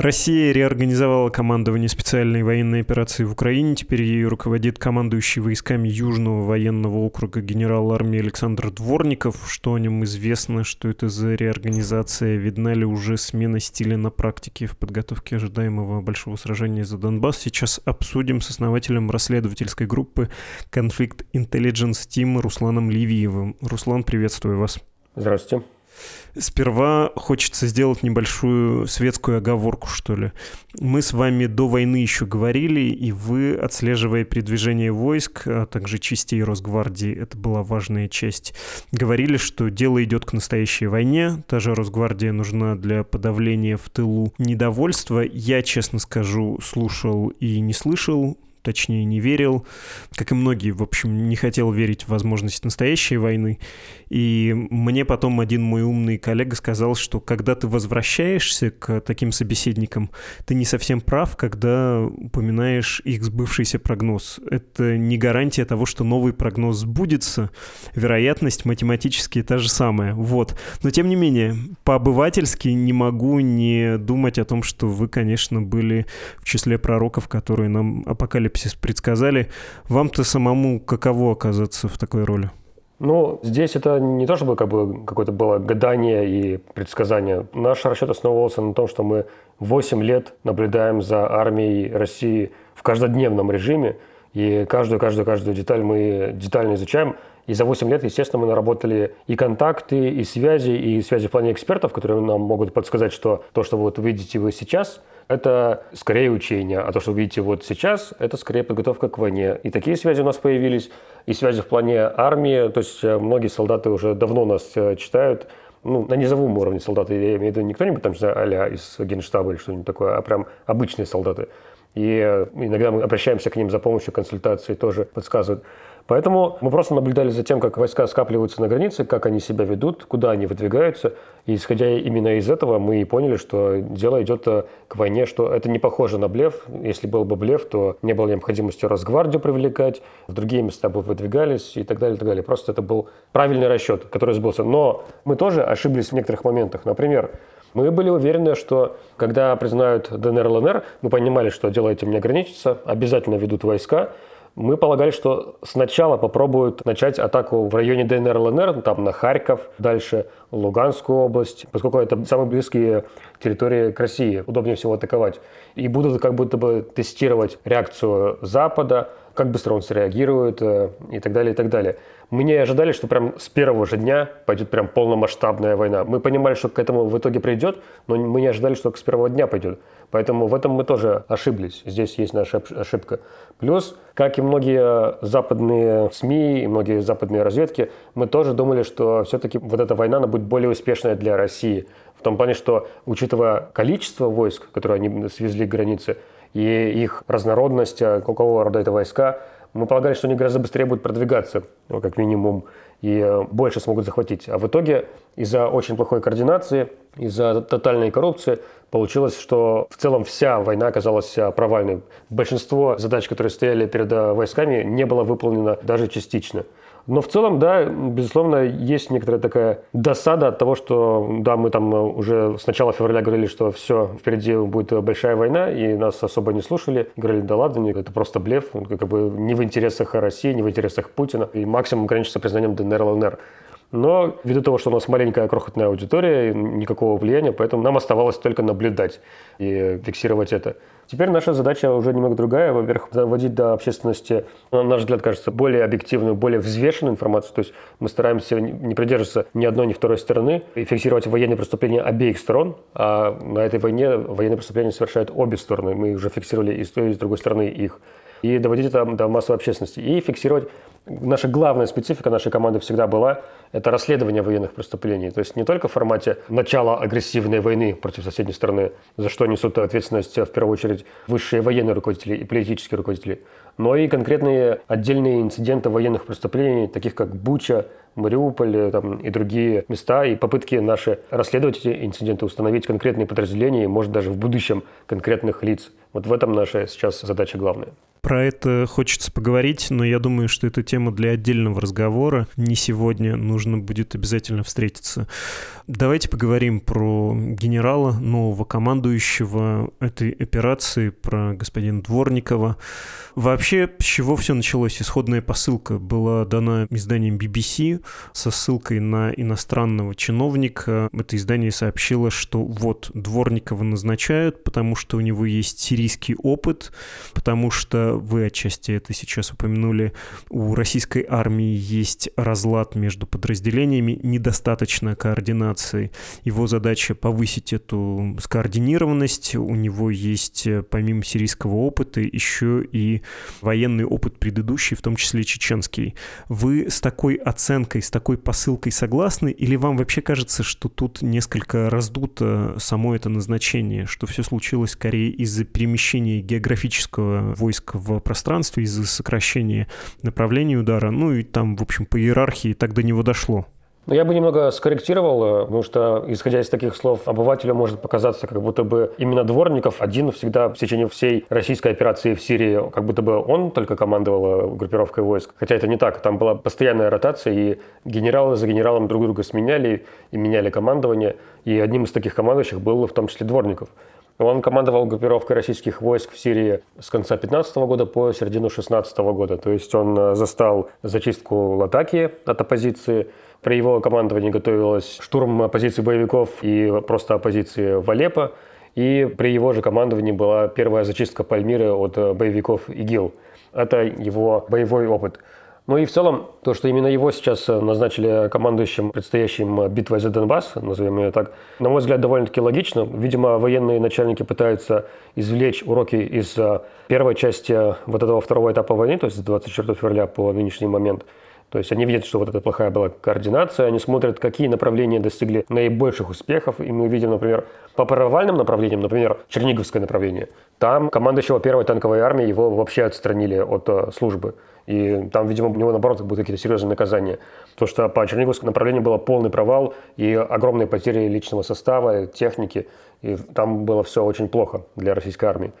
Россия реорганизовала командование специальной военной операции в Украине. Теперь ею руководит командующий войсками Южного военного округа генерал армии Александр Дворников. Что о нем известно, что это за реорганизация? Видна ли уже смена стиля на практике в подготовке ожидаемого большого сражения за Донбасс? Сейчас обсудим с основателем расследовательской группы Conflict Intelligence Team Русланом Ливиевым. Руслан, приветствую вас. Здравствуйте. Сперва хочется сделать небольшую светскую оговорку, что ли. Мы с вами до войны еще говорили, и вы, отслеживая передвижение войск, а также частей Росгвардии, это была важная часть, говорили, что дело идет к настоящей войне, та же Росгвардия нужна для подавления в тылу недовольства. Я, честно скажу, слушал и не слышал точнее не верил, как и многие, в общем, не хотел верить в возможность настоящей войны. И мне потом один мой умный коллега сказал, что когда ты возвращаешься к таким собеседникам, ты не совсем прав, когда упоминаешь их сбывшийся прогноз. Это не гарантия того, что новый прогноз сбудется. Вероятность математически та же самая. Вот. Но тем не менее, по-обывательски не могу не думать о том, что вы, конечно, были в числе пророков, которые нам апокалипсис предсказали. Вам-то самому каково оказаться в такой роли? Ну, здесь это не то, чтобы как бы какое-то было гадание и предсказание. Наш расчет основывался на том, что мы 8 лет наблюдаем за армией России в каждодневном режиме, и каждую, каждую, каждую деталь мы детально изучаем. И за 8 лет, естественно, мы наработали и контакты, и связи, и связи в плане экспертов, которые нам могут подсказать, что то, что вот видите вы сейчас, это скорее учение, а то, что вы видите вот сейчас, это скорее подготовка к войне. И такие связи у нас появились, и связи в плане армии, то есть э, многие солдаты уже давно нас э, читают, ну, на низовом уровне солдаты, я имею в виду не кто-нибудь там, а из генштаба или что-нибудь такое, а прям обычные солдаты. И э, иногда мы обращаемся к ним за помощью, консультации тоже подсказывают. Поэтому мы просто наблюдали за тем, как войска скапливаются на границе, как они себя ведут, куда они выдвигаются. И исходя именно из этого, мы и поняли, что дело идет э, к войне, что это не похоже на блеф. Если был бы блеф, то не было необходимости Росгвардию привлекать, в другие места бы выдвигались и так далее, и так далее. Просто это был правильный расчет, который сбылся. Но мы тоже ошиблись в некоторых моментах. Например, мы были уверены, что когда признают ДНР, ЛНР, мы понимали, что дело этим не ограничится, обязательно ведут войска, мы полагали, что сначала попробуют начать атаку в районе ДНР, ЛНР, там на Харьков, дальше Луганскую область, поскольку это самые близкие территории к России, удобнее всего атаковать. И будут как будто бы тестировать реакцию Запада, как быстро он среагирует э, и так далее, и так далее. Мы не ожидали, что прям с первого же дня пойдет прям полномасштабная война. Мы понимали, что к этому в итоге придет, но мы не ожидали, что с первого дня пойдет. Поэтому в этом мы тоже ошиблись. Здесь есть наша ошибка. Плюс, как и многие западные СМИ и многие западные разведки, мы тоже думали, что все-таки вот эта война она будет более успешная для России. В том плане, что учитывая количество войск, которые они свезли к границе, и их разнородность, какого рода это войска, мы полагали, что они гораздо быстрее будут продвигаться, ну, как минимум, и э, больше смогут захватить. А в итоге из-за очень плохой координации, из-за тотальной коррупции получилось, что в целом вся война оказалась э, провальной. Большинство задач, которые стояли перед э, войсками, не было выполнено даже частично. Но в целом, да, безусловно, есть некоторая такая досада от того, что, да, мы там уже с начала февраля говорили, что все, впереди будет большая война, и нас особо не слушали. Говорили, да ладно, это просто блеф, как бы не в интересах России, не в интересах Путина, и максимум ограничится признанием ДНР, ЛНР. Но ввиду того, что у нас маленькая крохотная аудитория, никакого влияния, поэтому нам оставалось только наблюдать и фиксировать это. Теперь наша задача уже немного другая. Во-первых, доводить до общественности, на наш взгляд, кажется, более объективную, более взвешенную информацию. То есть мы стараемся не придерживаться ни одной, ни второй стороны и фиксировать военные преступления обеих сторон. А на этой войне военные преступления совершают обе стороны. Мы уже фиксировали и с той, и с другой стороны их. И доводить это до массовой общественности. И фиксировать наша главная специфика нашей команды всегда была – это расследование военных преступлений. То есть не только в формате начала агрессивной войны против соседней страны, за что несут ответственность в первую очередь высшие военные руководители и политические руководители, но и конкретные отдельные инциденты военных преступлений, таких как Буча, Мариуполь там, и другие места, и попытки наши расследовать эти инциденты, установить конкретные подразделения, и, может, даже в будущем конкретных лиц. Вот в этом наша сейчас задача главная. Про это хочется поговорить, но я думаю, что это тема для отдельного разговора. Не сегодня, нужно будет обязательно встретиться. Давайте поговорим про генерала, нового командующего этой операции, про господина Дворникова. Вообще, с чего все началось? Исходная посылка была дана изданием BBC со ссылкой на иностранного чиновника. Это издание сообщило, что вот Дворникова назначают, потому что у него есть сирийский опыт, потому что вы отчасти это сейчас упомянули, у российской армии есть разлад между подразделениями, недостаточно координации. Его задача повысить эту скоординированность. У него есть, помимо сирийского опыта, еще и военный опыт предыдущий, в том числе чеченский. Вы с такой оценкой, с такой посылкой согласны, или вам вообще кажется, что тут несколько раздуто само это назначение, что все случилось скорее из-за перемещения географического войска в пространстве, из-за сокращения направления удара, ну и там, в общем, по иерархии так до него дошло? Ну, я бы немного скорректировал, э, потому что, исходя из таких слов, обывателю может показаться, как будто бы именно Дворников один всегда в течение всей российской операции в Сирии, как будто бы он только командовал э, группировкой войск. Хотя это не так. Там была постоянная ротация, и генералы за генералом друг друга сменяли и меняли командование. И одним из таких командующих был в том числе Дворников. Он командовал группировкой российских войск в Сирии с конца 15 года по середину 16 года. То есть он э, застал зачистку Латакии от оппозиции, при его командовании готовилась штурм позиций боевиков и просто оппозиции в Алеппо. И при его же командовании была первая зачистка Пальмиры от э, боевиков ИГИЛ. Это его боевой опыт. Ну и в целом, то, что именно его сейчас э, назначили командующим предстоящим битвой за Донбасс, назовем ее так, на мой взгляд, довольно-таки логично. Видимо, военные начальники пытаются извлечь уроки из э, первой части вот этого второго этапа войны, то есть с 24 февраля по нынешний момент – то есть они видят, что вот это плохая была координация, они смотрят, какие направления достигли наибольших успехов, и мы видим, например, по провальным направлениям, например, Черниговское направление, там командующего первой танковой армии его вообще отстранили от э, службы. И там, видимо, у него, наоборот, будут какие-то серьезные наказания. То, что по Черниговскому направлению было полный провал и огромные потери личного состава, техники. И там было все очень плохо для российской армии.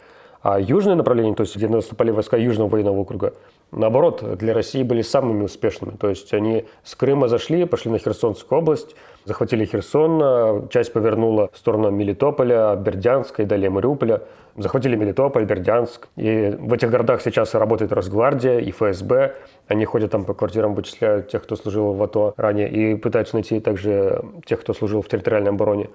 А южное направление, то есть где наступали войска Южного военного округа, наоборот, для России были самыми успешными. То есть они с Крыма зашли, пошли на Херсонскую область, захватили Херсон, часть повернула в сторону Мелитополя, Бердянска и далее Мариуполя. Захватили Мелитополь, Бердянск. И в этих городах сейчас работает Росгвардия и ФСБ. Они ходят там по квартирам, вычисляют тех, кто служил в АТО ранее, и пытаются найти также тех, кто служил в территориальной обороне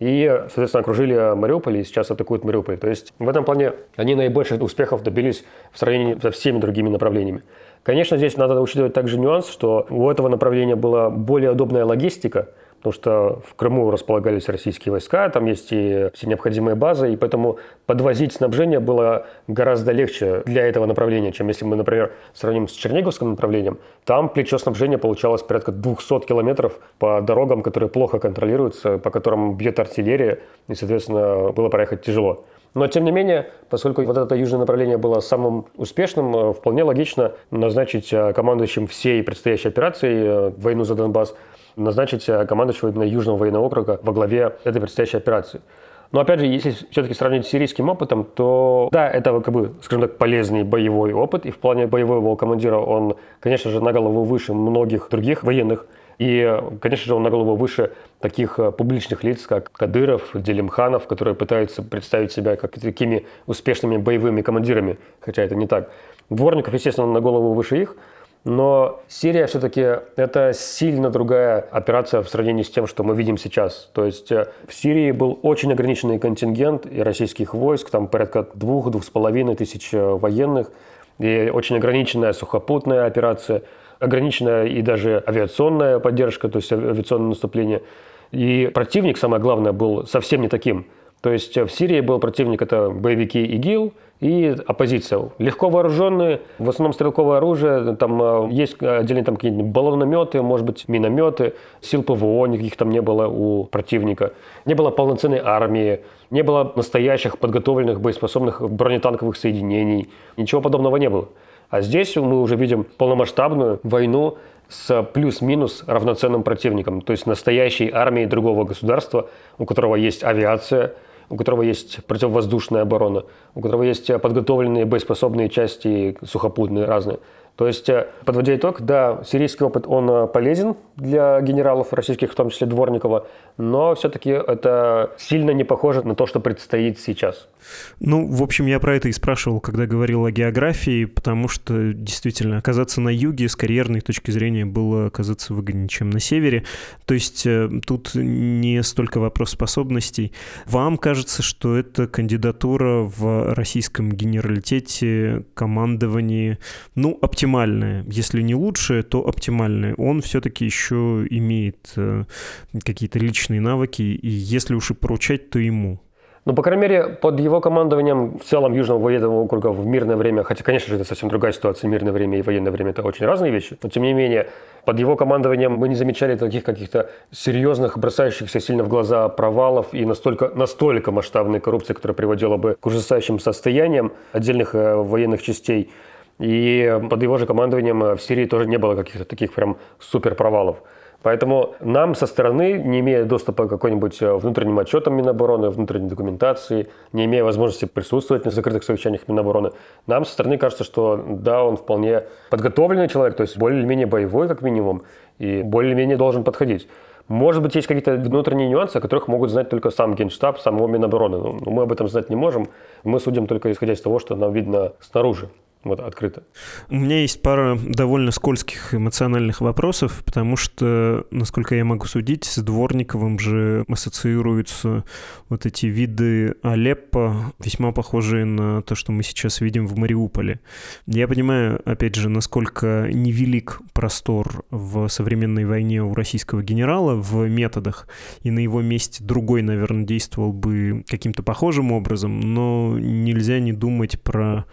и, соответственно, окружили Мариуполь и сейчас атакуют Мариуполь. То есть в этом плане они наибольших успехов добились в сравнении со всеми другими направлениями. Конечно, здесь надо учитывать также нюанс, что у этого направления была более удобная логистика – потому что в Крыму располагались российские войска, там есть и все необходимые базы, и поэтому подвозить снабжение было гораздо легче для этого направления, чем если мы, например, сравним с Черниговским направлением. Там плечо снабжения получалось порядка 200 километров по дорогам, которые плохо контролируются, по которым бьет артиллерия, и, соответственно, было проехать тяжело. Но, тем не менее, поскольку вот это южное направление было самым успешным, э, вполне логично назначить э, командующим всей предстоящей операции э, войну за Донбасс назначить э, командующего Южного военного округа во главе этой предстоящей операции. Но опять же, если все-таки сравнить с сирийским опытом, то да, это как бы, скажем так, полезный боевой опыт. И в плане боевого командира он, конечно же, на голову выше многих других военных. И, конечно же, он на голову выше таких э, публичных лиц, как Кадыров, Делимханов, которые пытаются представить себя как такими успешными боевыми командирами, хотя это не так. Дворников, естественно, на голову выше их – но Сирия все-таки это сильно другая операция в сравнении с тем, что мы видим сейчас. То есть э, в Сирии был очень ограниченный контингент и российских войск, там порядка двух-двух с половиной тысяч э, военных, и очень ограниченная сухопутная операция, ограниченная и даже авиационная поддержка, то есть авиационное наступление. И противник, самое главное, был совсем не таким. То есть в Сирии был противник, это боевики ИГИЛ и оппозиция. Легко вооруженные, в основном стрелковое оружие, там есть отдельные там какие-нибудь баллонометы, может быть, минометы, сил ПВО никаких там не было у противника. Не было полноценной армии, не было настоящих подготовленных боеспособных бронетанковых соединений. Ничего подобного не было. А здесь мы уже видим полномасштабную войну с плюс-минус равноценным противником, то есть настоящей армией другого государства, у которого есть авиация, у которого есть противовоздушная оборона, у которого есть подготовленные боеспособные части сухопутные разные. То есть, э, подводя итог, да, сирийский опыт, он э, полезен для генералов российских, в том числе Дворникова, но все-таки это сильно не похоже на то, что предстоит сейчас. Ну, в общем, я про это и спрашивал, когда говорил о географии, потому что действительно оказаться на юге с карьерной точки зрения было оказаться выгоднее, чем на севере. То есть э, тут не столько вопрос способностей. Вам кажется, что эта кандидатура в российском генералитете, командовании, ну, оптимальная оптимальное. Если не лучшее, то оптимальное. Он все-таки еще имеет э, какие-то личные навыки, и если уж и поручать, то ему. Ну, по крайней мере, под его командованием в целом Южного военного округа в мирное время, хотя, конечно же, это совсем другая ситуация, мирное время и военное время – это очень разные вещи, но, тем не менее, под его командованием мы не замечали таких каких-то серьезных, бросающихся сильно в глаза провалов и настолько, настолько масштабной коррупции, которая приводила бы к ужасающим состояниям отдельных э, военных частей – и под его же командованием э, в Сирии тоже не было каких-то таких прям супер провалов. Поэтому нам со стороны, не имея доступа к какой-нибудь э, внутренним отчетам Минобороны, внутренней документации, не имея возможности присутствовать на закрытых совещаниях Минобороны, нам со стороны кажется, что да, он вполне подготовленный человек, то есть более-менее боевой как минимум, и более-менее должен подходить. Может быть, есть какие-то внутренние нюансы, о которых могут знать только сам Генштаб, самого Минобороны. Но мы об этом знать не можем. Мы судим только исходя из того, что нам видно снаружи вот открыто. У меня есть пара довольно скользких эмоциональных вопросов, потому что, насколько я могу судить, с Дворниковым же ассоциируются вот эти виды Алеппо, весьма похожие на то, что мы сейчас видим в Мариуполе. Я понимаю, опять же, насколько невелик простор в современной войне у российского генерала в методах, и на его месте другой, наверное, действовал бы каким-то похожим образом, но нельзя не думать про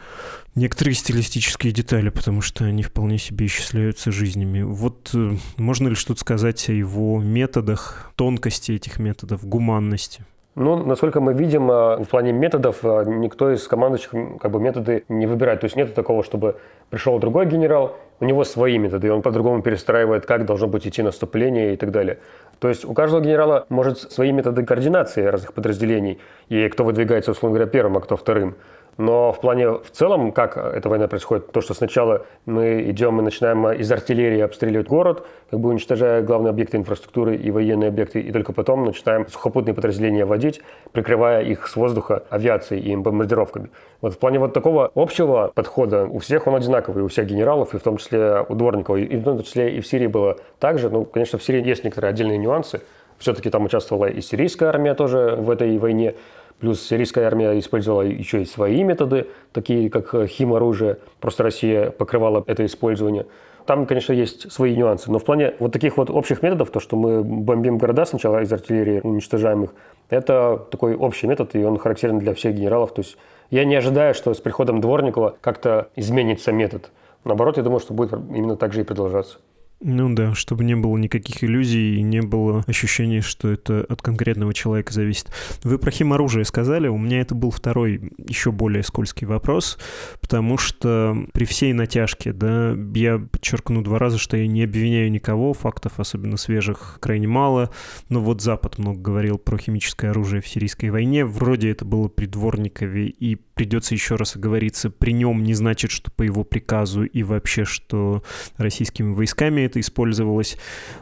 некоторые стилистические детали, потому что они вполне себе исчисляются жизнями. Вот э, можно ли что-то сказать о его методах, тонкости этих методов, гуманности? Ну, насколько мы видим, э, в плане методов э, никто из командующих как бы методы не выбирает. То есть нет такого, чтобы пришел другой генерал, у него свои методы, и он по-другому перестраивает, как должно быть идти наступление и так далее. То есть у каждого генерала может свои методы координации разных подразделений, и кто выдвигается, условно говоря, первым, а кто вторым. Но в плане в целом, как эта война происходит, то, что сначала мы идем и начинаем из артиллерии обстреливать город, как бы уничтожая главные объекты инфраструктуры и военные объекты, и только потом начинаем сухопутные подразделения водить, прикрывая их с воздуха авиацией и бомбардировками. Вот в плане вот такого общего подхода у всех он одинаковый, у всех генералов, и в том числе у Дворникова, и в том числе и в Сирии было так же. Ну, конечно, в Сирии есть некоторые отдельные нюансы. Все-таки там участвовала и сирийская армия тоже в этой войне. Плюс сирийская армия использовала еще и свои методы, такие как э, химоружие. Просто Россия покрывала это использование. Там, конечно, есть свои нюансы. Но в плане вот таких вот общих методов, то, что мы бомбим города сначала из артиллерии, уничтожаем их, это такой общий метод, и он характерен для всех генералов. То есть я не ожидаю, что с приходом Дворникова как-то изменится метод. Наоборот, я думаю, что будет именно так же и продолжаться. Ну да, чтобы не было никаких иллюзий и не было ощущения, что это от конкретного человека зависит. Вы про химоружие сказали, у меня это был второй, еще более скользкий вопрос, потому что при всей натяжке, да, я подчеркну два раза, что я не обвиняю никого, фактов особенно свежих крайне мало, но вот Запад много говорил про химическое оружие в сирийской войне, вроде это было при Дворникове, и придется еще раз оговориться, при нем не значит, что по его приказу и вообще, что российскими войсками это использовалось.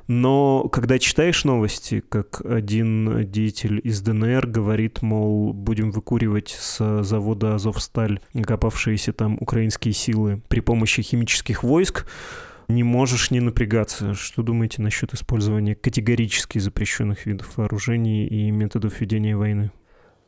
Но когда читаешь новости, как один деятель из ДНР говорит, мол, будем выкуривать с завода «Азовсталь» копавшиеся там украинские силы при помощи химических войск, не можешь не напрягаться. Что думаете насчет использования категорически запрещенных видов вооружений и методов ведения войны?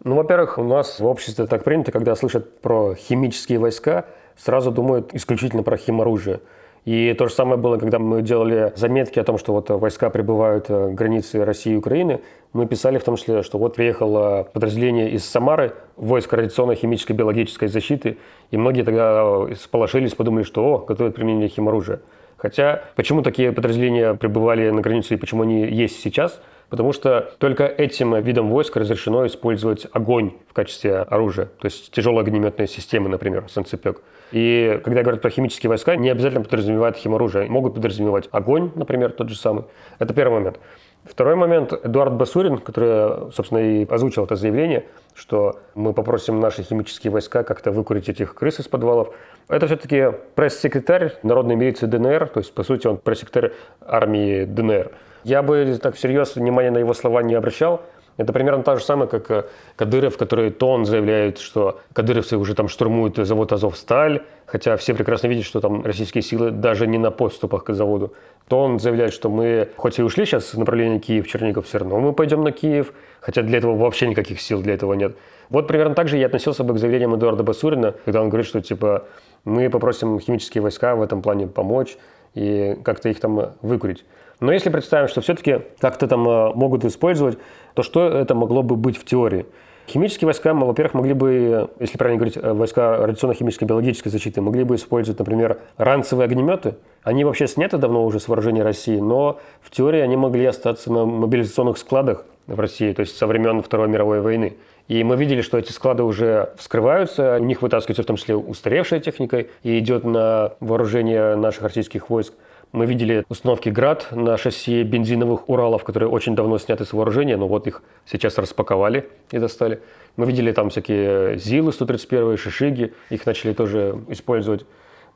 Ну, во-первых, у нас в обществе так принято, когда слышат про химические войска, сразу думают исключительно про химоружие. И то же самое было, когда мы делали заметки о том, что вот войска прибывают к границе России и Украины. Мы писали в том числе, что вот приехало подразделение из Самары, войск радиационной химической биологической защиты, и многие тогда сполошились, подумали, что о, готовят применение химоружия. Хотя почему такие подразделения прибывали на границу и почему они есть сейчас – Потому что только этим видом войск разрешено использовать огонь в качестве оружия, то есть тяжелые огнеметные системы, например, санцепек. И когда говорят про химические войска, не обязательно подразумевают химоружие. Могут подразумевать огонь, например, тот же самый. Это первый момент. Второй момент. Эдуард Басурин, который, собственно, и озвучил это заявление, что мы попросим наши химические войска как-то выкурить этих крыс из подвалов. Это все-таки пресс-секретарь Народной милиции ДНР, то есть, по сути, он пресс-секретарь армии ДНР. Я бы так всерьез внимания на его слова не обращал. Это примерно то же самое, как э, Кадыров, который то он заявляет, что кадыровцы уже там штурмуют завод «Азовсталь», хотя все прекрасно видят, что там российские силы даже не на подступах к заводу. То он заявляет, что мы, хоть и ушли сейчас в направлении Киев-Чернигов, все равно мы пойдем на Киев, хотя для этого вообще никаких сил для этого нет. Вот примерно так же я относился бы к заявлениям Эдуарда Басурина, когда он говорит, что типа мы попросим химические войска в этом плане помочь и как-то их там выкурить. Но если представим, что все-таки как-то там э, могут использовать, то что это могло бы быть в теории? Химические войска, во-первых, могли бы, если правильно говорить, э, войска радиационно-химической биологической защиты, могли бы использовать, например, ранцевые огнеметы. Они вообще сняты давно уже с вооружения России, но в теории они могли остаться на мобилизационных складах в России, то есть со времен Второй мировой войны. И мы видели, что эти склады уже вскрываются, у них вытаскивается в том числе устаревшая техника и идет на вооружение наших российских войск. Мы видели установки «Град» на шасси бензиновых «Уралов», которые очень давно сняты с вооружения, но вот их сейчас распаковали и достали. Мы видели там всякие ЗИЛы 131, «Шишиги», их начали тоже использовать.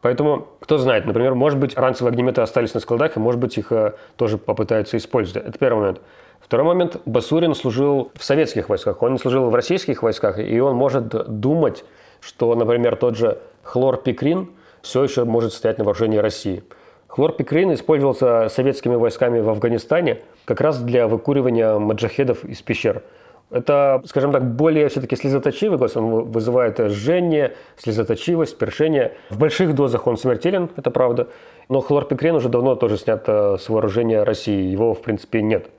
Поэтому, кто знает, например, может быть, ранцевые огнеметы остались на складах, и, может быть, их э, тоже попытаются использовать. Это первый момент. Второй момент. Басурин служил в советских войсках, он не служил в российских войсках, и он может думать, что, например, тот же хлорпикрин все еще может стоять на вооружении России – Хлорпикрин использовался советскими войсками в Афганистане как раз для выкуривания маджахедов из пещер. Это, скажем так, более все-таки слезоточивый газ, он вызывает жжение, слезоточивость, першение. В больших дозах он смертелен, это правда, но хлорпикрин уже давно тоже снят э, с вооружения России, его в принципе нет.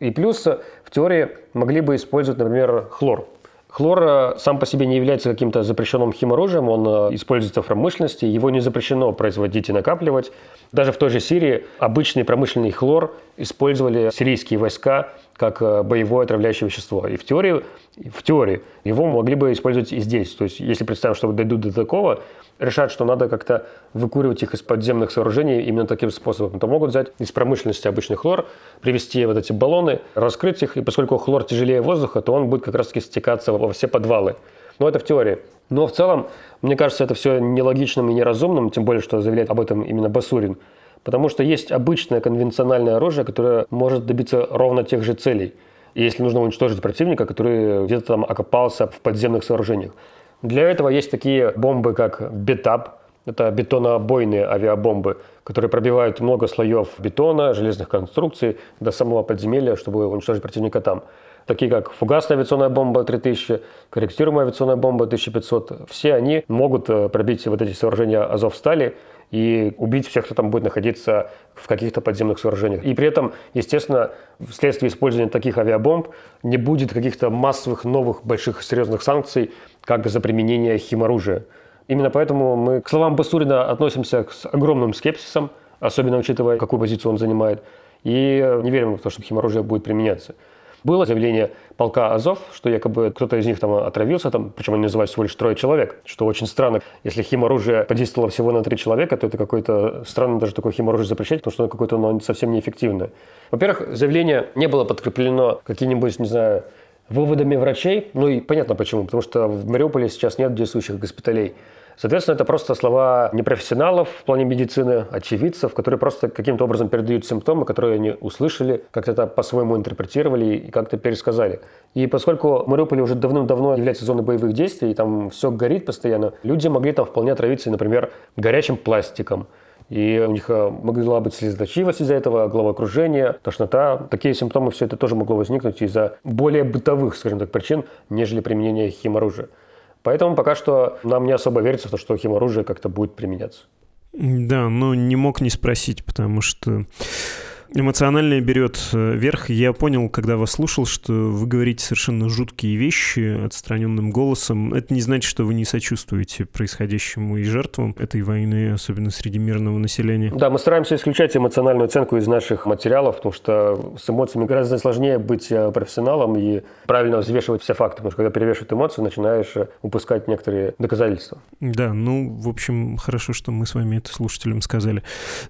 И плюс в теории могли бы использовать, например, хлор. Хлор э, сам по себе не является каким-то запрещенным химоружием, он э, используется в промышленности, его не запрещено производить и накапливать. Даже в той же Сирии обычный промышленный хлор использовали сирийские войска как э, боевое отравляющее вещество. И в теории, в теории его могли бы использовать и здесь. То есть если представим, что дойдут до такого, решат, что надо как-то выкуривать их из подземных сооружений именно таким способом, то могут взять из промышленности обычный хлор, привезти вот эти баллоны, раскрыть их, и поскольку хлор тяжелее воздуха, то он будет как раз-таки стекаться во все подвалы. Но это в теории. Но в целом, мне кажется, это все нелогичным и неразумным, тем более, что заявляет об этом именно Басурин. Потому что есть обычное конвенциональное оружие, которое может добиться ровно тех же целей. Если нужно уничтожить противника, который где-то там окопался в подземных сооружениях. Для этого есть такие бомбы, как Бетап, это бетонообойные авиабомбы, которые пробивают много слоев бетона, железных конструкций до самого подземелья, чтобы уничтожить противника там. Такие как фугасная авиационная бомба 3000, корректируемая авиационная бомба 1500. Все они могут э, пробить вот эти сооружения Азовстали и убить всех, кто там будет находиться в каких-то подземных сооружениях. И при этом, естественно, вследствие использования таких авиабомб не будет каких-то массовых новых больших серьезных санкций, как за применение химоружия. Именно поэтому мы к словам Басурина относимся с огромным скепсисом, особенно учитывая, какую позицию он занимает, и не верим в то, что химоружие будет применяться. Было заявление полка Азов, что якобы кто-то из них там отравился, там, причем они называют всего лишь трое человек, что очень странно. Если химоружие подействовало всего на три человека, то это какой-то странно даже такое химоружие запрещать, потому что оно какое-то оно совсем неэффективное. Во-первых, заявление не было подкреплено какими-нибудь, не знаю, выводами врачей. Ну и понятно почему. Потому что в Мариуполе сейчас нет действующих госпиталей. Соответственно, это просто слова непрофессионалов в плане медицины, очевидцев, которые просто каким-то образом передают симптомы, которые они услышали, как-то это по-своему интерпретировали и как-то пересказали. И поскольку Мариуполь уже давным-давно является зоной боевых действий, и там все горит постоянно, люди могли там вполне отравиться, например, горячим пластиком, и у них э, могла быть слезоточивость из-за этого, головокружение, тошнота. Такие симптомы, все это тоже могло возникнуть из-за более бытовых, скажем так, причин, нежели применение химоружия. Поэтому пока что нам не особо верится в то, что химоружие как-то будет применяться. Да, но не мог не спросить, потому что эмоциональное берет э, верх. Я понял, когда вас слушал, что вы говорите совершенно жуткие вещи отстраненным голосом. Это не значит, что вы не сочувствуете происходящему и жертвам этой войны, особенно среди мирного населения. Да, мы стараемся исключать эмоциональную оценку из наших материалов, потому что с эмоциями гораздо сложнее быть э, профессионалом и правильно взвешивать все факты, потому что когда перевешивают эмоции, начинаешь э, упускать некоторые доказательства. Да, ну, в общем, хорошо, что мы с вами это слушателям сказали.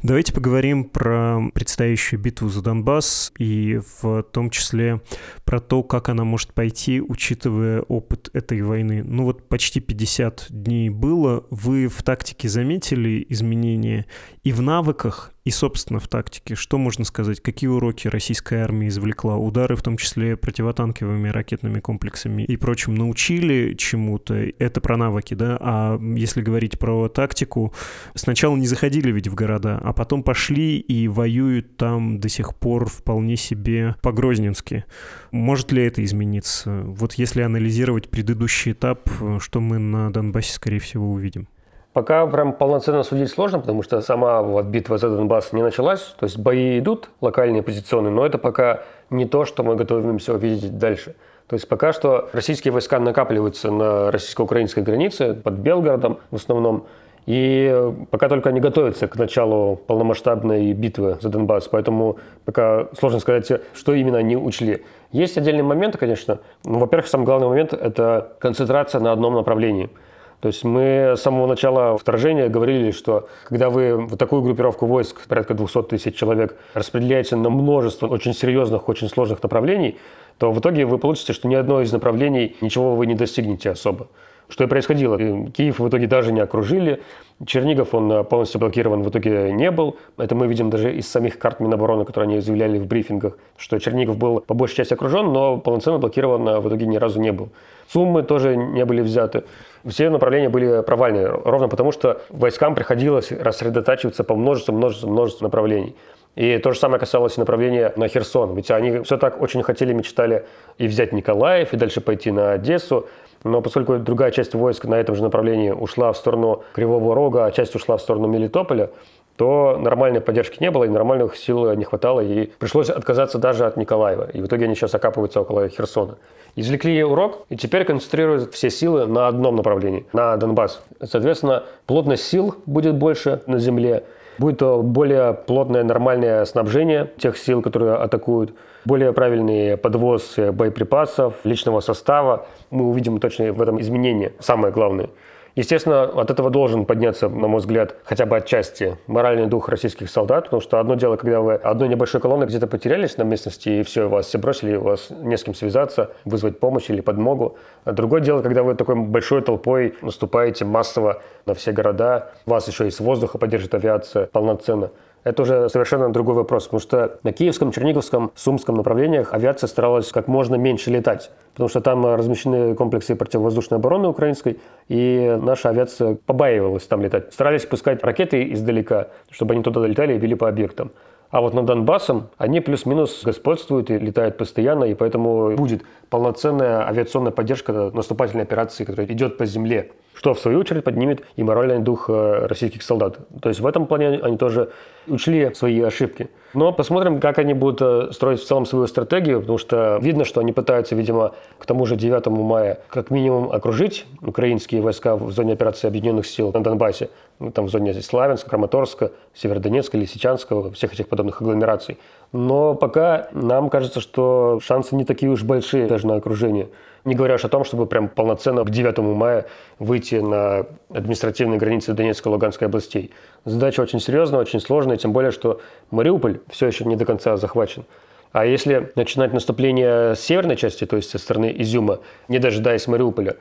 Давайте поговорим про предстоящую предстоящую битву за Донбасс и в том числе про то, как она может пойти, учитывая опыт этой войны. Ну вот почти 50 дней было. Вы в тактике заметили изменения и в навыках, и, собственно, в тактике. Что можно сказать? Какие уроки российская армия извлекла? Удары, в том числе противотанковыми ракетными комплексами и прочим, научили чему-то? Это про навыки, да? А если говорить про тактику, сначала не заходили ведь в города, а потом пошли и воюют там до сих пор вполне себе по-грозненски. Может ли это измениться? Вот если анализировать предыдущий этап, что мы на Донбассе, скорее всего, увидим? Пока прям полноценно судить сложно, потому что сама вот битва за Донбасс не началась. То есть бои идут, локальные, позиционные, но это пока не то, что мы готовимся увидеть дальше. То есть пока что российские войска накапливаются на российско-украинской границе, под Белгородом в основном. И пока только они готовятся к началу полномасштабной битвы за Донбасс, поэтому пока сложно сказать, что именно они учли. Есть отдельные моменты, конечно. Ну, во-первых, самый главный момент – это концентрация на одном направлении – то есть мы с самого начала вторжения говорили, что когда вы вот такую группировку войск, порядка 200 тысяч человек, распределяете на множество очень серьезных, очень сложных направлений, то в итоге вы получите, что ни одно из направлений ничего вы не достигнете особо. Что и происходило. Киев в итоге даже не окружили. Чернигов, он полностью блокирован в итоге не был. Это мы видим даже из самих карт Минобороны, которые они заявляли в брифингах, что Чернигов был по большей части окружен, но полноценно блокирован в итоге ни разу не был. Суммы тоже не были взяты. Все направления были провальны, ровно потому что войскам приходилось рассредотачиваться по множеству, множеству, множеству направлений. И то же самое касалось и направления на Херсон. Ведь они все так очень хотели, мечтали и взять Николаев, и дальше пойти на Одессу. Но поскольку другая часть войск на этом же направлении ушла в сторону Кривого Рога, а часть ушла в сторону Мелитополя, то нормальной поддержки не было, и нормальных сил не хватало, и пришлось отказаться даже от Николаева. И в итоге они сейчас окапываются около Херсона. Извлекли урок, и теперь концентрируют все силы на одном направлении, на Донбасс. Соответственно, плотность сил будет больше на земле, будет более плотное нормальное снабжение тех сил, которые атакуют, более правильный подвоз боеприпасов, личного состава. Мы увидим точно в этом изменения, самое главное – Естественно, от этого должен подняться, на мой взгляд, хотя бы отчасти моральный дух российских солдат, потому что одно дело, когда вы одной небольшой колонной где-то потерялись на местности, и все, вас все бросили, вас не с кем связаться, вызвать помощь или подмогу. А другое дело, когда вы такой большой толпой наступаете массово на все города, вас еще и с воздуха поддержит авиация полноценно это уже совершенно другой вопрос, потому что на Киевском, Черниговском, Сумском направлениях авиация старалась как можно меньше летать, потому что там размещены комплексы противовоздушной обороны украинской, и наша авиация побаивалась там летать. Старались пускать ракеты издалека, чтобы они туда летали и били по объектам. А вот над Донбассом они плюс-минус господствуют и летают постоянно, и поэтому будет полноценная авиационная поддержка наступательной операции, которая идет по земле что в свою очередь поднимет и моральный дух э, российских солдат. То есть в этом плане они тоже учли свои ошибки. Но посмотрим, как они будут э, строить в целом свою стратегию, потому что видно, что они пытаются, видимо, к тому же 9 мая как минимум окружить украинские войска в зоне операции объединенных сил на Донбассе, ну, там в зоне Славянска, Краматорска, Северодонецка, Лисичанска, всех этих подобных агломераций. Но пока нам кажется, что шансы не такие уж большие даже на окружение. Не говоря уж о том, чтобы прям полноценно к 9 мая выйти на административные границы Донецкой и Луганской областей. Задача очень серьезная, очень сложная, тем более, что Мариуполь все еще не до конца захвачен. А если начинать наступление с северной части, то есть со стороны Изюма, не дожидаясь Мариуполя,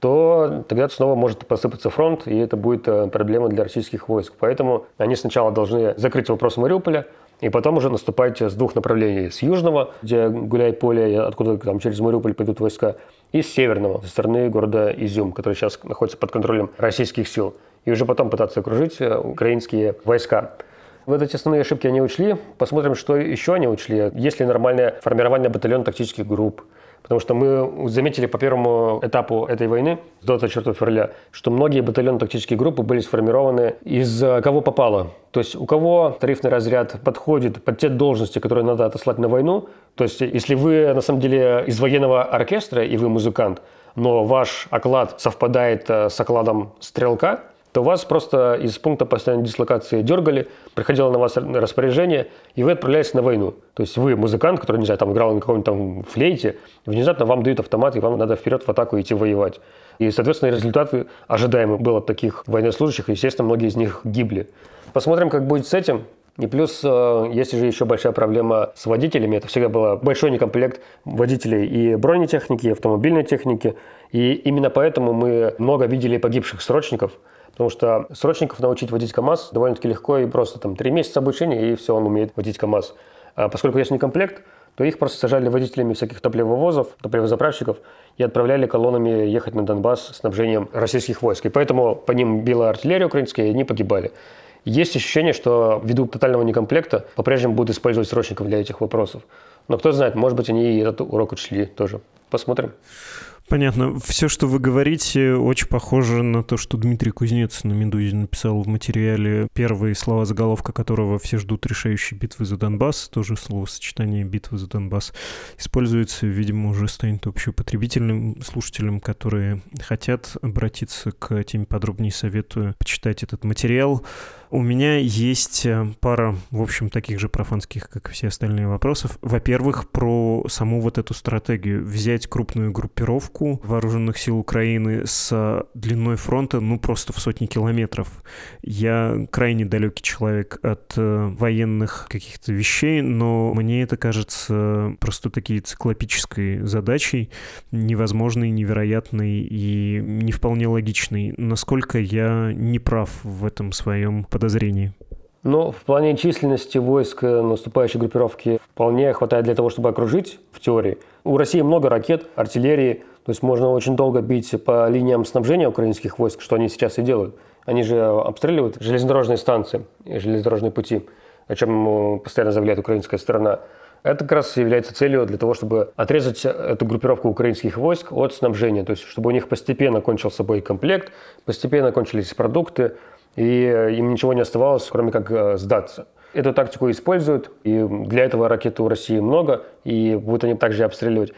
то тогда снова может посыпаться фронт, и это будет э, проблема для российских войск. Поэтому они сначала должны закрыть вопрос Мариуполя, и потом уже наступайте с двух направлений. С южного, где гуляй-поле, откуда там через Мариуполь пойдут войска, и с северного, со стороны города Изюм, который сейчас находится под контролем российских сил. И уже потом пытаться окружить э, украинские войска. Вот эти основные ошибки они учли. Посмотрим, что еще они учли. Есть ли нормальное формирование батальона тактических групп, Потому что мы заметили по первому этапу этой войны, с 24 февраля, что многие батальонно-тактические группы были сформированы из э, кого попало. То есть у кого тарифный разряд подходит под те должности, которые надо отослать на войну. То есть если вы на самом деле из военного оркестра и вы музыкант, но ваш оклад совпадает э, с окладом стрелка, то вас просто из пункта постоянной дислокации дергали, приходило на вас распоряжение, и вы отправлялись на войну. То есть вы музыкант, который, не знаю, там играл на каком-нибудь там флейте, внезапно вам дают автомат, и вам надо вперед в атаку идти воевать. И, соответственно, результаты ожидаемые был от таких военнослужащих, и, естественно, многие из них гибли. Посмотрим, как будет с этим. И плюс э, есть же еще большая проблема с водителями. Это всегда был большой некомплект водителей и бронетехники, и автомобильной техники. И именно поэтому мы много видели погибших срочников – Потому что срочников научить водить КАМАЗ довольно-таки легко и просто. Там три месяца обучения, и все, он умеет водить КАМАЗ. А поскольку есть не комплект, то их просто сажали водителями всяких топливовозов, топливозаправщиков и отправляли колоннами ехать на Донбасс снабжением российских войск. И поэтому по ним била артиллерия украинская, и они погибали. Есть ощущение, что ввиду тотального некомплекта по-прежнему будут использовать срочников для этих вопросов. Но кто знает, может быть, они и этот урок учли тоже. Посмотрим. Понятно. Все, что вы говорите, очень похоже на то, что Дмитрий Кузнец на «Медузе» написал в материале первые слова заголовка которого «Все ждут решающей битвы за Донбасс». Тоже словосочетание «битвы за Донбасс» используется, видимо, уже станет общепотребительным слушателям, которые хотят обратиться к теме подробнее, советую почитать этот материал. У меня есть э, пара, в общем, таких же профанских, как и все остальные вопросов. Во-первых, про саму вот эту стратегию. Взять крупную группировку вооруженных сил Украины с длиной фронта, ну, просто в сотни километров. Я крайне далекий человек от э, военных каких-то вещей, но мне это кажется просто такие циклопической задачей, невозможной, невероятной и не вполне логичной. Насколько я не прав в этом своем подозрении подозрений? Ну, в плане численности войск э, наступающей группировки вполне хватает для того, чтобы окружить в теории. У России много ракет, артиллерии, то есть можно очень долго бить по линиям снабжения украинских войск, что они сейчас и делают. Они же обстреливают железнодорожные станции железнодорожные пути, о чем постоянно заявляет украинская сторона. Это как раз является целью для того, чтобы отрезать эту группировку украинских войск от снабжения, то есть чтобы у них постепенно кончился боекомплект, постепенно кончились продукты, и э, им ничего не оставалось, кроме как э, сдаться. Эту тактику используют, и для этого ракет у России много, и будут они также обстреливать.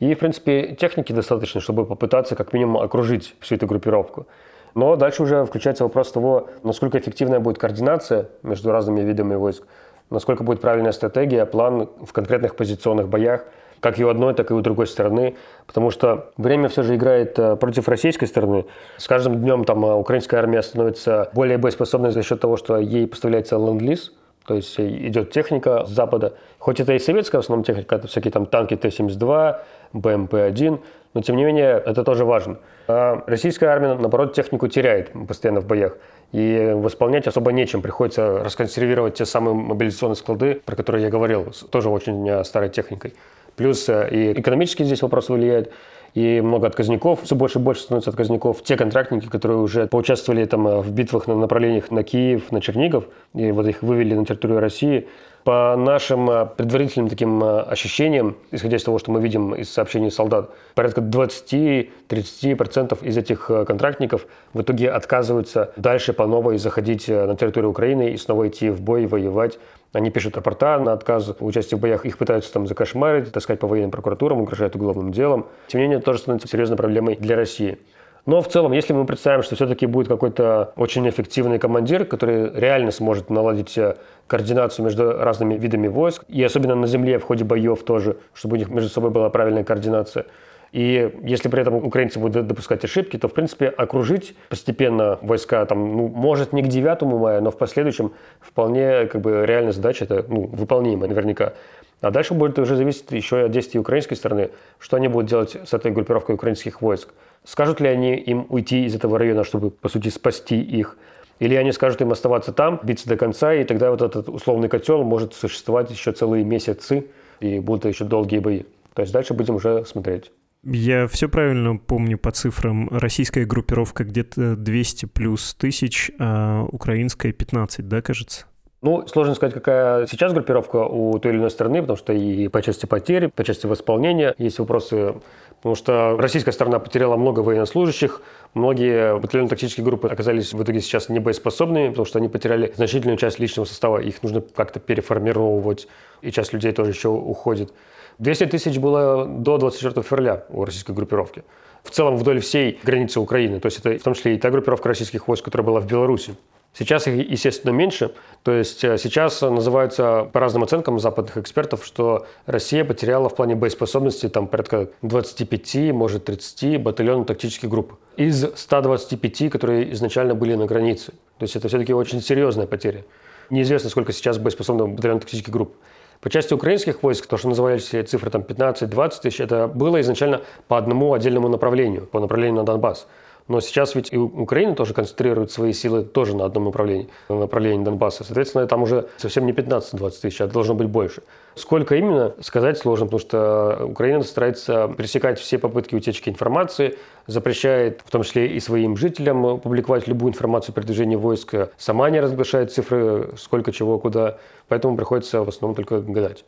И, в принципе, техники достаточно, чтобы попытаться как минимум окружить всю эту группировку. Но дальше уже включается вопрос того, насколько эффективная будет координация между разными видами войск, насколько будет правильная стратегия, план в конкретных позиционных боях – как и у одной, так и у другой стороны, потому что время все же играет э, против российской стороны. С каждым днем там э, украинская армия становится более боеспособной за счет того, что ей поставляется ленд-лиз, то есть э, идет техника с запада. Хоть это и советская в основном техника, это всякие там танки Т-72, БМП-1, но тем не менее это тоже важно. А российская армия, наоборот, технику теряет постоянно в боях. И восполнять особо нечем. Приходится расконсервировать те самые мобилизационные склады, про которые я говорил, тоже очень старой техникой. Плюс э, и экономически здесь вопрос влияет, и много отказников, все больше и больше становится отказников. Те контрактники, которые уже поучаствовали там э, в битвах на направлениях на Киев, на Чернигов, и вот их вывели на территорию России, по нашим э, предварительным таким ощущениям, исходя из того, что мы видим из сообщений солдат, порядка 20-30% из этих контрактников в итоге отказываются дальше по новой заходить на территорию Украины и снова идти в бой, воевать. Они пишут рапорта на отказ участия в боях, их пытаются там закошмарить, таскать по военным прокуратурам, угрожают уголовным делом. Тем не менее, это тоже становится серьезной проблемой для России. Но в целом, если мы представим, что все-таки будет какой-то очень эффективный командир, который реально сможет наладить э, координацию между разными видами войск, и особенно на земле в ходе боев тоже, чтобы у них между собой была правильная координация, и если при этом украинцы будут допускать ошибки, то, в принципе, окружить постепенно войска, там, ну, может, не к 9 мая, но в последующем вполне как бы, реальная задача, это ну, выполнима наверняка. А дальше будет уже зависеть еще и от действий украинской стороны, что они будут делать с этой группировкой украинских войск. Скажут ли они им уйти из этого района, чтобы, по сути, спасти их? Или они скажут им оставаться там, биться до конца, и тогда вот этот условный котел может существовать еще целые месяцы, и будут еще долгие бои. То есть дальше будем уже смотреть. Я все правильно помню по цифрам. Российская группировка где-то 200 плюс тысяч, а украинская 15, да, кажется? Ну, сложно сказать, какая сейчас группировка у той или иной страны, потому что и по части потерь, по части восполнения есть вопросы Потому что российская сторона потеряла много военнослужащих, многие батальонно-тактические группы оказались в итоге сейчас небоеспособными, потому что они потеряли значительную часть личного состава, их нужно как-то переформировать, и часть людей тоже еще уходит. 200 тысяч было до 24 февраля у российской группировки. В целом вдоль всей границы Украины, то есть это в том числе и та группировка российских войск, которая была в Беларуси. Сейчас их, естественно, меньше. То есть э, сейчас называется по разным оценкам западных экспертов, что Россия потеряла в плане боеспособности там порядка 25, может 30 батальонов тактических групп из 125, которые изначально были на границе. То есть это все-таки очень серьезная потеря. Неизвестно, сколько сейчас боеспособных батальонов тактических групп. По части украинских войск, то, что назывались цифры там 15-20 тысяч, это было изначально по одному отдельному направлению, по направлению на Донбасс. Но сейчас ведь и Украина тоже концентрирует свои силы тоже на одном направлении, на направлении Донбасса. Соответственно, там уже совсем не 15-20 тысяч, а должно быть больше. Сколько именно, сказать сложно, потому что Украина старается пресекать все попытки утечки информации, запрещает в том числе и своим жителям публиковать любую информацию о передвижении войск, сама не разглашает цифры, сколько чего, куда. Поэтому приходится в основном только гадать.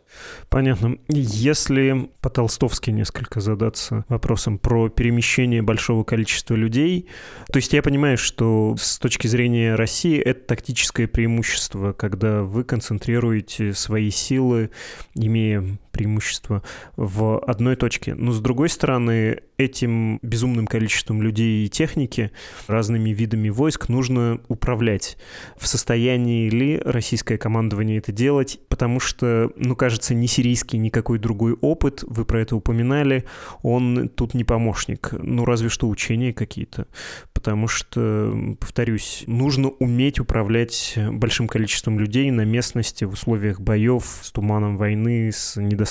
Понятно. Если по-толстовски несколько задаться вопросом про перемещение большого количества людей, то есть я понимаю, что с точки зрения России это тактическое преимущество, когда вы концентрируете свои силы, имея преимущество в одной точке. Но с другой стороны, этим безумным количеством людей и техники, разными видами войск нужно управлять. В состоянии ли российское командование это делать? Потому что, ну, кажется, ни сирийский, никакой другой опыт, вы про это упоминали, он тут не помощник. Ну, разве что учения какие-то. Потому что, повторюсь, нужно уметь управлять большим количеством людей на местности в условиях боев, с туманом войны, с недостатком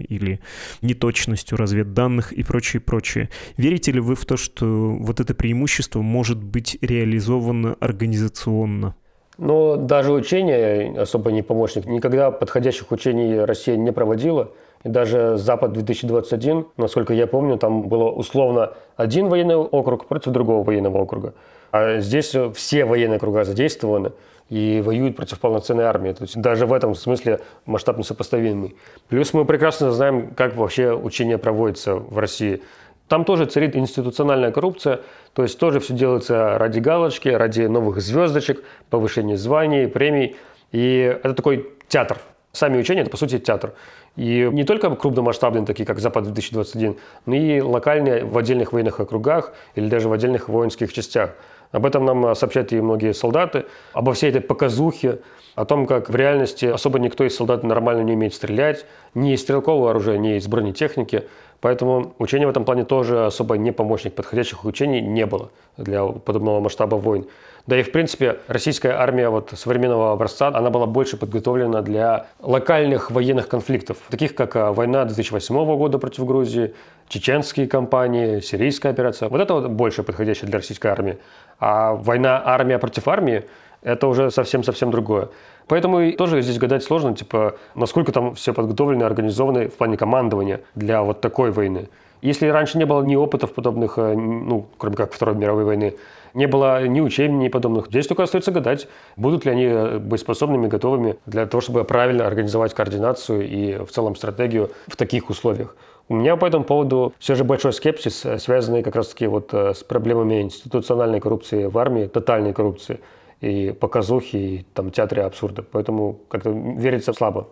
или неточностью разведданных и прочее, прочее. Верите ли вы в то, что вот это преимущество может быть реализовано организационно? Но даже учения особо не помощник. Никогда подходящих учений Россия не проводила. И даже Запад 2021, насколько я помню, там было условно один военный округ против другого военного округа. А здесь все военные округа задействованы и воюют против полноценной армии. То есть даже в этом смысле масштаб несопоставимый. Плюс мы прекрасно знаем, как вообще учение проводится в России. Там тоже царит институциональная коррупция, то есть тоже все делается ради галочки, ради новых звездочек, повышения званий, премий. И это такой театр. Сами учения – это, по сути, театр. И не только крупномасштабные, такие как Запад-2021, но и локальные в отдельных военных округах или даже в отдельных воинских частях. Об этом нам сообщают и многие солдаты, обо всей этой показухе, о том, как в реальности особо никто из солдат нормально не умеет стрелять, ни из стрелкового оружия, ни из бронетехники – Поэтому учение в этом плане тоже особо не помощник. Подходящих учений не было для подобного масштаба войн. Да и, в принципе, российская армия вот современного образца, она была больше подготовлена для локальных военных конфликтов, таких как а, война 2008 года против Грузии, чеченские кампании, сирийская операция. Вот это вот больше подходящее для российской армии. А война армия против армии – это уже совсем-совсем другое. Поэтому тоже здесь гадать сложно, типа, насколько там все подготовлено, организовано в плане командования для вот такой войны. Если раньше не было ни опытов подобных, э, ну, кроме как Второй мировой войны, не было ни учений, ни подобных. Здесь только остается гадать, будут ли они э, боеспособными, готовыми для того, чтобы правильно организовать координацию и в целом стратегию в таких условиях. У меня по этому поводу все же большой скепсис, э, связанный как раз-таки вот с проблемами институциональной коррупции в армии, тотальной коррупции и показухи, и там театре абсурда. Поэтому как-то верится слабо.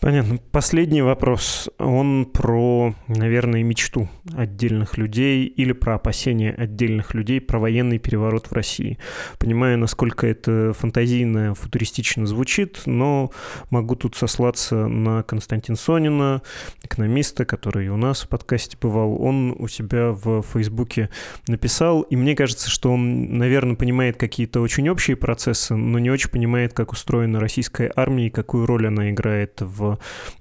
Понятно. Последний вопрос. Он про, наверное, мечту отдельных людей или про опасения отдельных людей про военный переворот в России. Понимаю, насколько это фантазийно, футуристично звучит, но могу тут сослаться на Константин Сонина, экономиста, который у нас в подкасте бывал. Он у себя в Фейсбуке написал, и мне кажется, что он, наверное, понимает какие-то очень общие процессы, но не очень понимает, как устроена российская армия и какую роль она играет в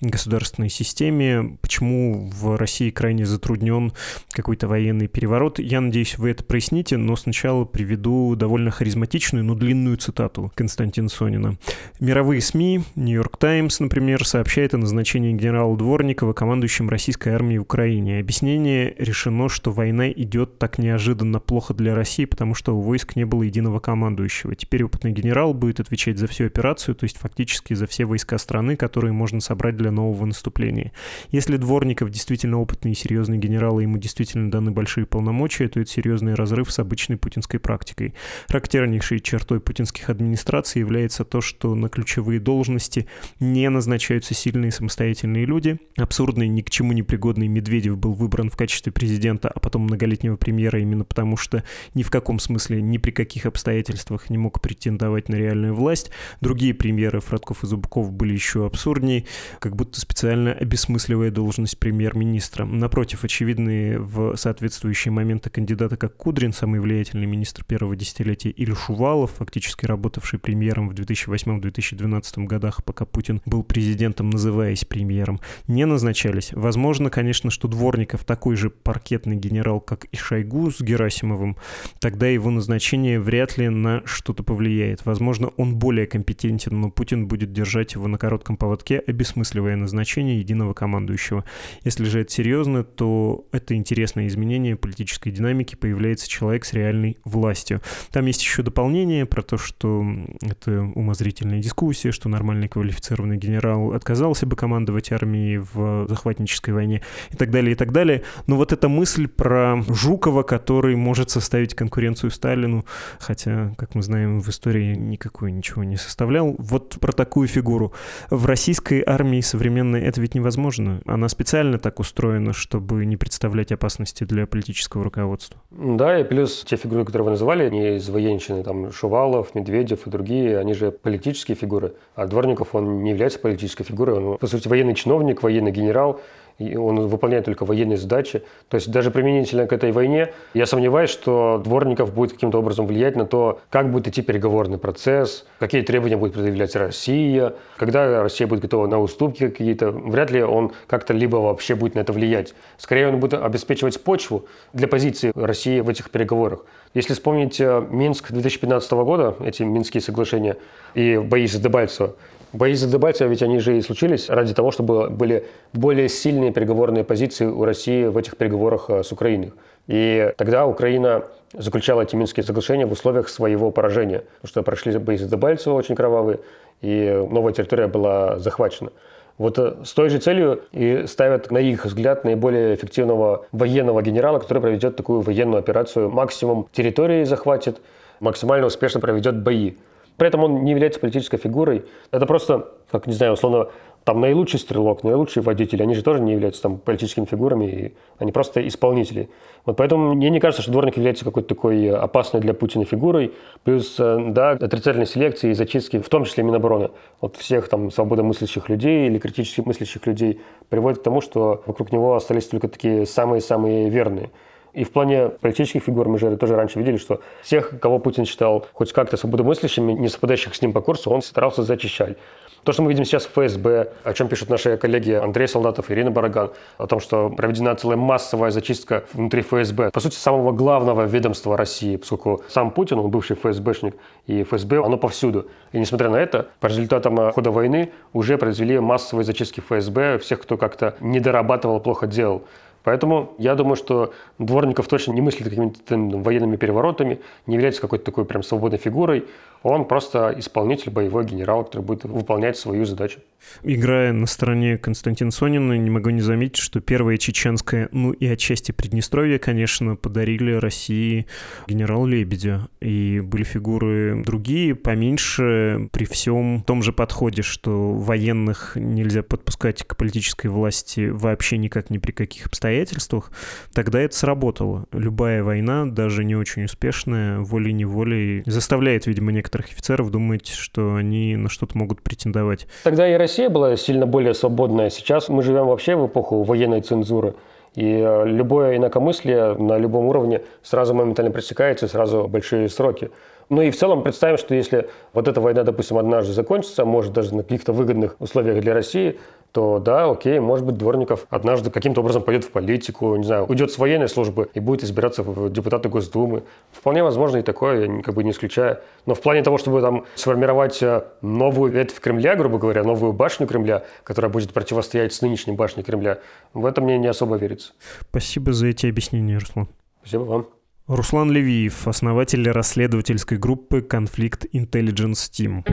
государственной системе, почему в России крайне затруднен какой-то военный переворот. Я надеюсь, вы это проясните, но сначала приведу довольно харизматичную, но длинную цитату Константина Сонина. Мировые СМИ, Нью-Йорк Таймс, например, сообщает о назначении генерала Дворникова командующим российской армией в Украине. Объяснение решено, что война идет так неожиданно плохо для России, потому что у войск не было единого командующего. Теперь опытный генерал будет отвечать за всю операцию, то есть фактически за все войска страны, которые можно собрать для нового наступления. Если Дворников действительно опытный и серьезный генерал, и ему действительно даны большие полномочия, то это серьезный разрыв с обычной путинской практикой. Характернейшей чертой путинских администраций является то, что на ключевые должности не назначаются сильные самостоятельные люди. Абсурдный, ни к чему не пригодный Медведев был выбран в качестве президента, а потом многолетнего премьера именно потому, что ни в каком смысле, ни при каких обстоятельствах не мог претендовать на реальную власть. Другие премьеры, Фродков и Зубков, были еще абсурднее, как будто специально обесмысливая должность премьер-министра. Напротив, очевидные в соответствующие моменты кандидаты, как Кудрин, самый влиятельный министр первого десятилетия, или Шувалов, фактически работавший премьером в 2008-2012 годах, пока Путин был президентом, называясь премьером, не назначались. Возможно, конечно, что Дворников такой же паркетный генерал, как и Шойгу с Герасимовым, тогда его назначение вряд ли на что-то повлияет. Возможно, он более компетентен, но Путин будет держать его на коротком поводке, обесмысливая назначение единого командующего. Если же это серьезно, то это интересное изменение политической динамики, появляется человек с реальной властью. Там есть еще дополнение про то, что это умозрительная дискуссия, что нормальный квалифицированный генерал отказался бы командовать армией в захватнической войне и так далее, и так далее. Но вот эта мысль про Жукова, который может составить конкуренцию Сталину, хотя, как мы знаем, в истории никакой ничего не составлял, вот про такую фигуру. В российской армии современной это ведь невозможно. Она специально так устроена, чтобы не представлять опасности для политического руководства. Да, и плюс те фигуры, которые вы называли, они из военщины, там Шувалов, Медведев и другие, они же политические фигуры. А Дворников, он не является политической фигурой, он, по сути, военный чиновник, военный генерал, и он выполняет только военные задачи. То есть даже применительно к этой войне, я сомневаюсь, что Дворников будет каким-то образом влиять на то, как будет идти переговорный процесс, какие требования будет предъявлять Россия, когда Россия будет готова на уступки какие-то. Вряд ли он как-то либо вообще будет на это влиять. Скорее он будет обеспечивать почву для позиции России в этих переговорах. Если вспомнить э, Минск 2015 года, эти Минские соглашения и бои за Дебальцево, Бои за Дебальцево, ведь они же и случились ради того, чтобы были более сильные переговорные позиции у России в этих переговорах э, с Украиной. И тогда Украина заключала эти Минские соглашения в условиях своего поражения, потому что прошли бои за Дебальцево очень кровавые, и новая территория была захвачена. Вот э, с той же целью и ставят, на их взгляд, наиболее эффективного военного генерала, который проведет такую военную операцию, максимум территории захватит, максимально успешно проведет бои. При этом он не является политической фигурой. Это просто, как, не знаю, условно, там наилучший стрелок, наилучший водитель, они же тоже не являются там политическими фигурами, и они просто исполнители. Вот поэтому мне не кажется, что дворник является какой-то такой опасной для Путина фигурой. Плюс, э, да, отрицательной селекции и зачистки, в том числе Минобороны, вот всех там свободомыслящих людей или критически мыслящих людей приводит к тому, что вокруг него остались только такие самые-самые верные. И в плане политических фигур мы же тоже раньше видели, что всех, кого Путин считал хоть как-то свободомыслящими, не совпадающих с ним по курсу, он старался зачищать. То, что мы видим сейчас в ФСБ, о чем пишут наши коллеги Андрей Солдатов и Ирина Бараган, о том, что проведена целая массовая зачистка внутри ФСБ, по сути, самого главного ведомства России, поскольку сам Путин, он бывший ФСБшник, и ФСБ, оно повсюду. И несмотря на это, по результатам хода войны уже произвели массовые зачистки ФСБ, всех, кто как-то не дорабатывал, плохо делал. Поэтому я думаю, что Дворников точно не мыслит какими-то военными переворотами, не является какой-то такой прям свободной фигурой. Он просто исполнитель, боевой генерал, который будет выполнять свою задачу. Играя на стороне Константина Сонина, не могу не заметить, что первая чеченская, ну и отчасти Приднестровье, конечно, подарили России генерал Лебедя. И были фигуры другие, поменьше, при всем том же подходе, что военных нельзя подпускать к политической власти вообще никак ни при каких обстоятельствах. Тогда это сработало. Любая война, даже не очень успешная, волей-неволей заставляет, видимо, некоторых некоторых офицеров думать, что они на что-то могут претендовать. Тогда и Россия была сильно более свободная. Сейчас мы живем вообще в эпоху военной цензуры. И э, любое инакомыслие на любом уровне сразу моментально пресекается, сразу большие сроки. Ну и в целом представим, что если вот эта война, допустим, однажды закончится, может даже на каких-то выгодных условиях для России, то да, окей, может быть, Дворников однажды каким-то образом пойдет в политику, не знаю, уйдет с военной службы и будет избираться в депутаты Госдумы. Вполне возможно и такое, я как бы не исключаю. Но в плане того, чтобы там сформировать э, новую ветвь Кремля, грубо говоря, новую башню Кремля, которая будет противостоять с нынешней башней Кремля, в это мне не особо верится. Спасибо за эти объяснения, Руслан. Спасибо вам. Руслан Левиев, основатель расследовательской группы «Конфликт Intelligence Team».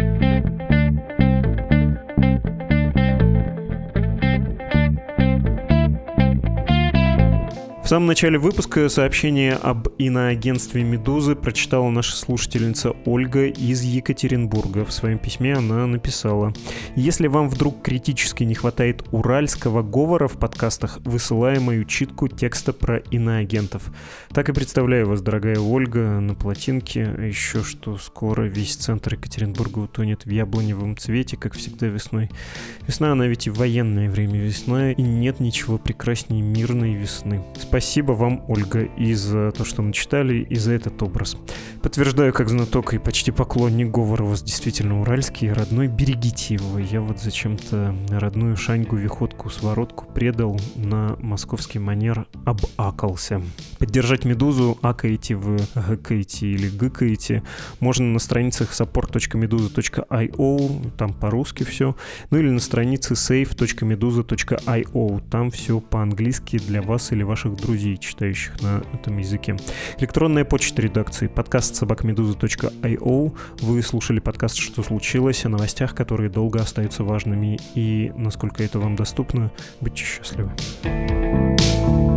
В самом начале выпуска сообщение об иноагентстве «Медузы» прочитала наша слушательница Ольга из Екатеринбурга. В своем письме она написала «Если вам вдруг критически не хватает уральского говора в подкастах, высылаю мою читку текста про иноагентов. Так и представляю вас, дорогая Ольга, на плотинке. Еще что скоро весь центр Екатеринбурга утонет в яблоневом цвете, как всегда весной. Весна, она ведь и военное время весна, и нет ничего прекраснее мирной весны. Спасибо вам, Ольга, и за то, что начитали, и за этот образ. Подтверждаю, как знаток и почти поклонник говора у вас действительно уральский, родной, берегите его. Я вот зачем-то родную шаньгу, виходку, своротку предал на московский манер обакался. Поддержать «Медузу» акаете вы, гакаете или гыкаете можно на страницах support.meduza.io, там по-русски все, ну или на странице save.meduza.io, там все по-английски для вас или ваших друзей друзей, читающих на этом языке. Электронная почта редакции подкаст собакмедуза.io. Вы слушали подкаст «Что случилось?» о новостях, которые долго остаются важными и насколько это вам доступно. Будьте счастливы. thank you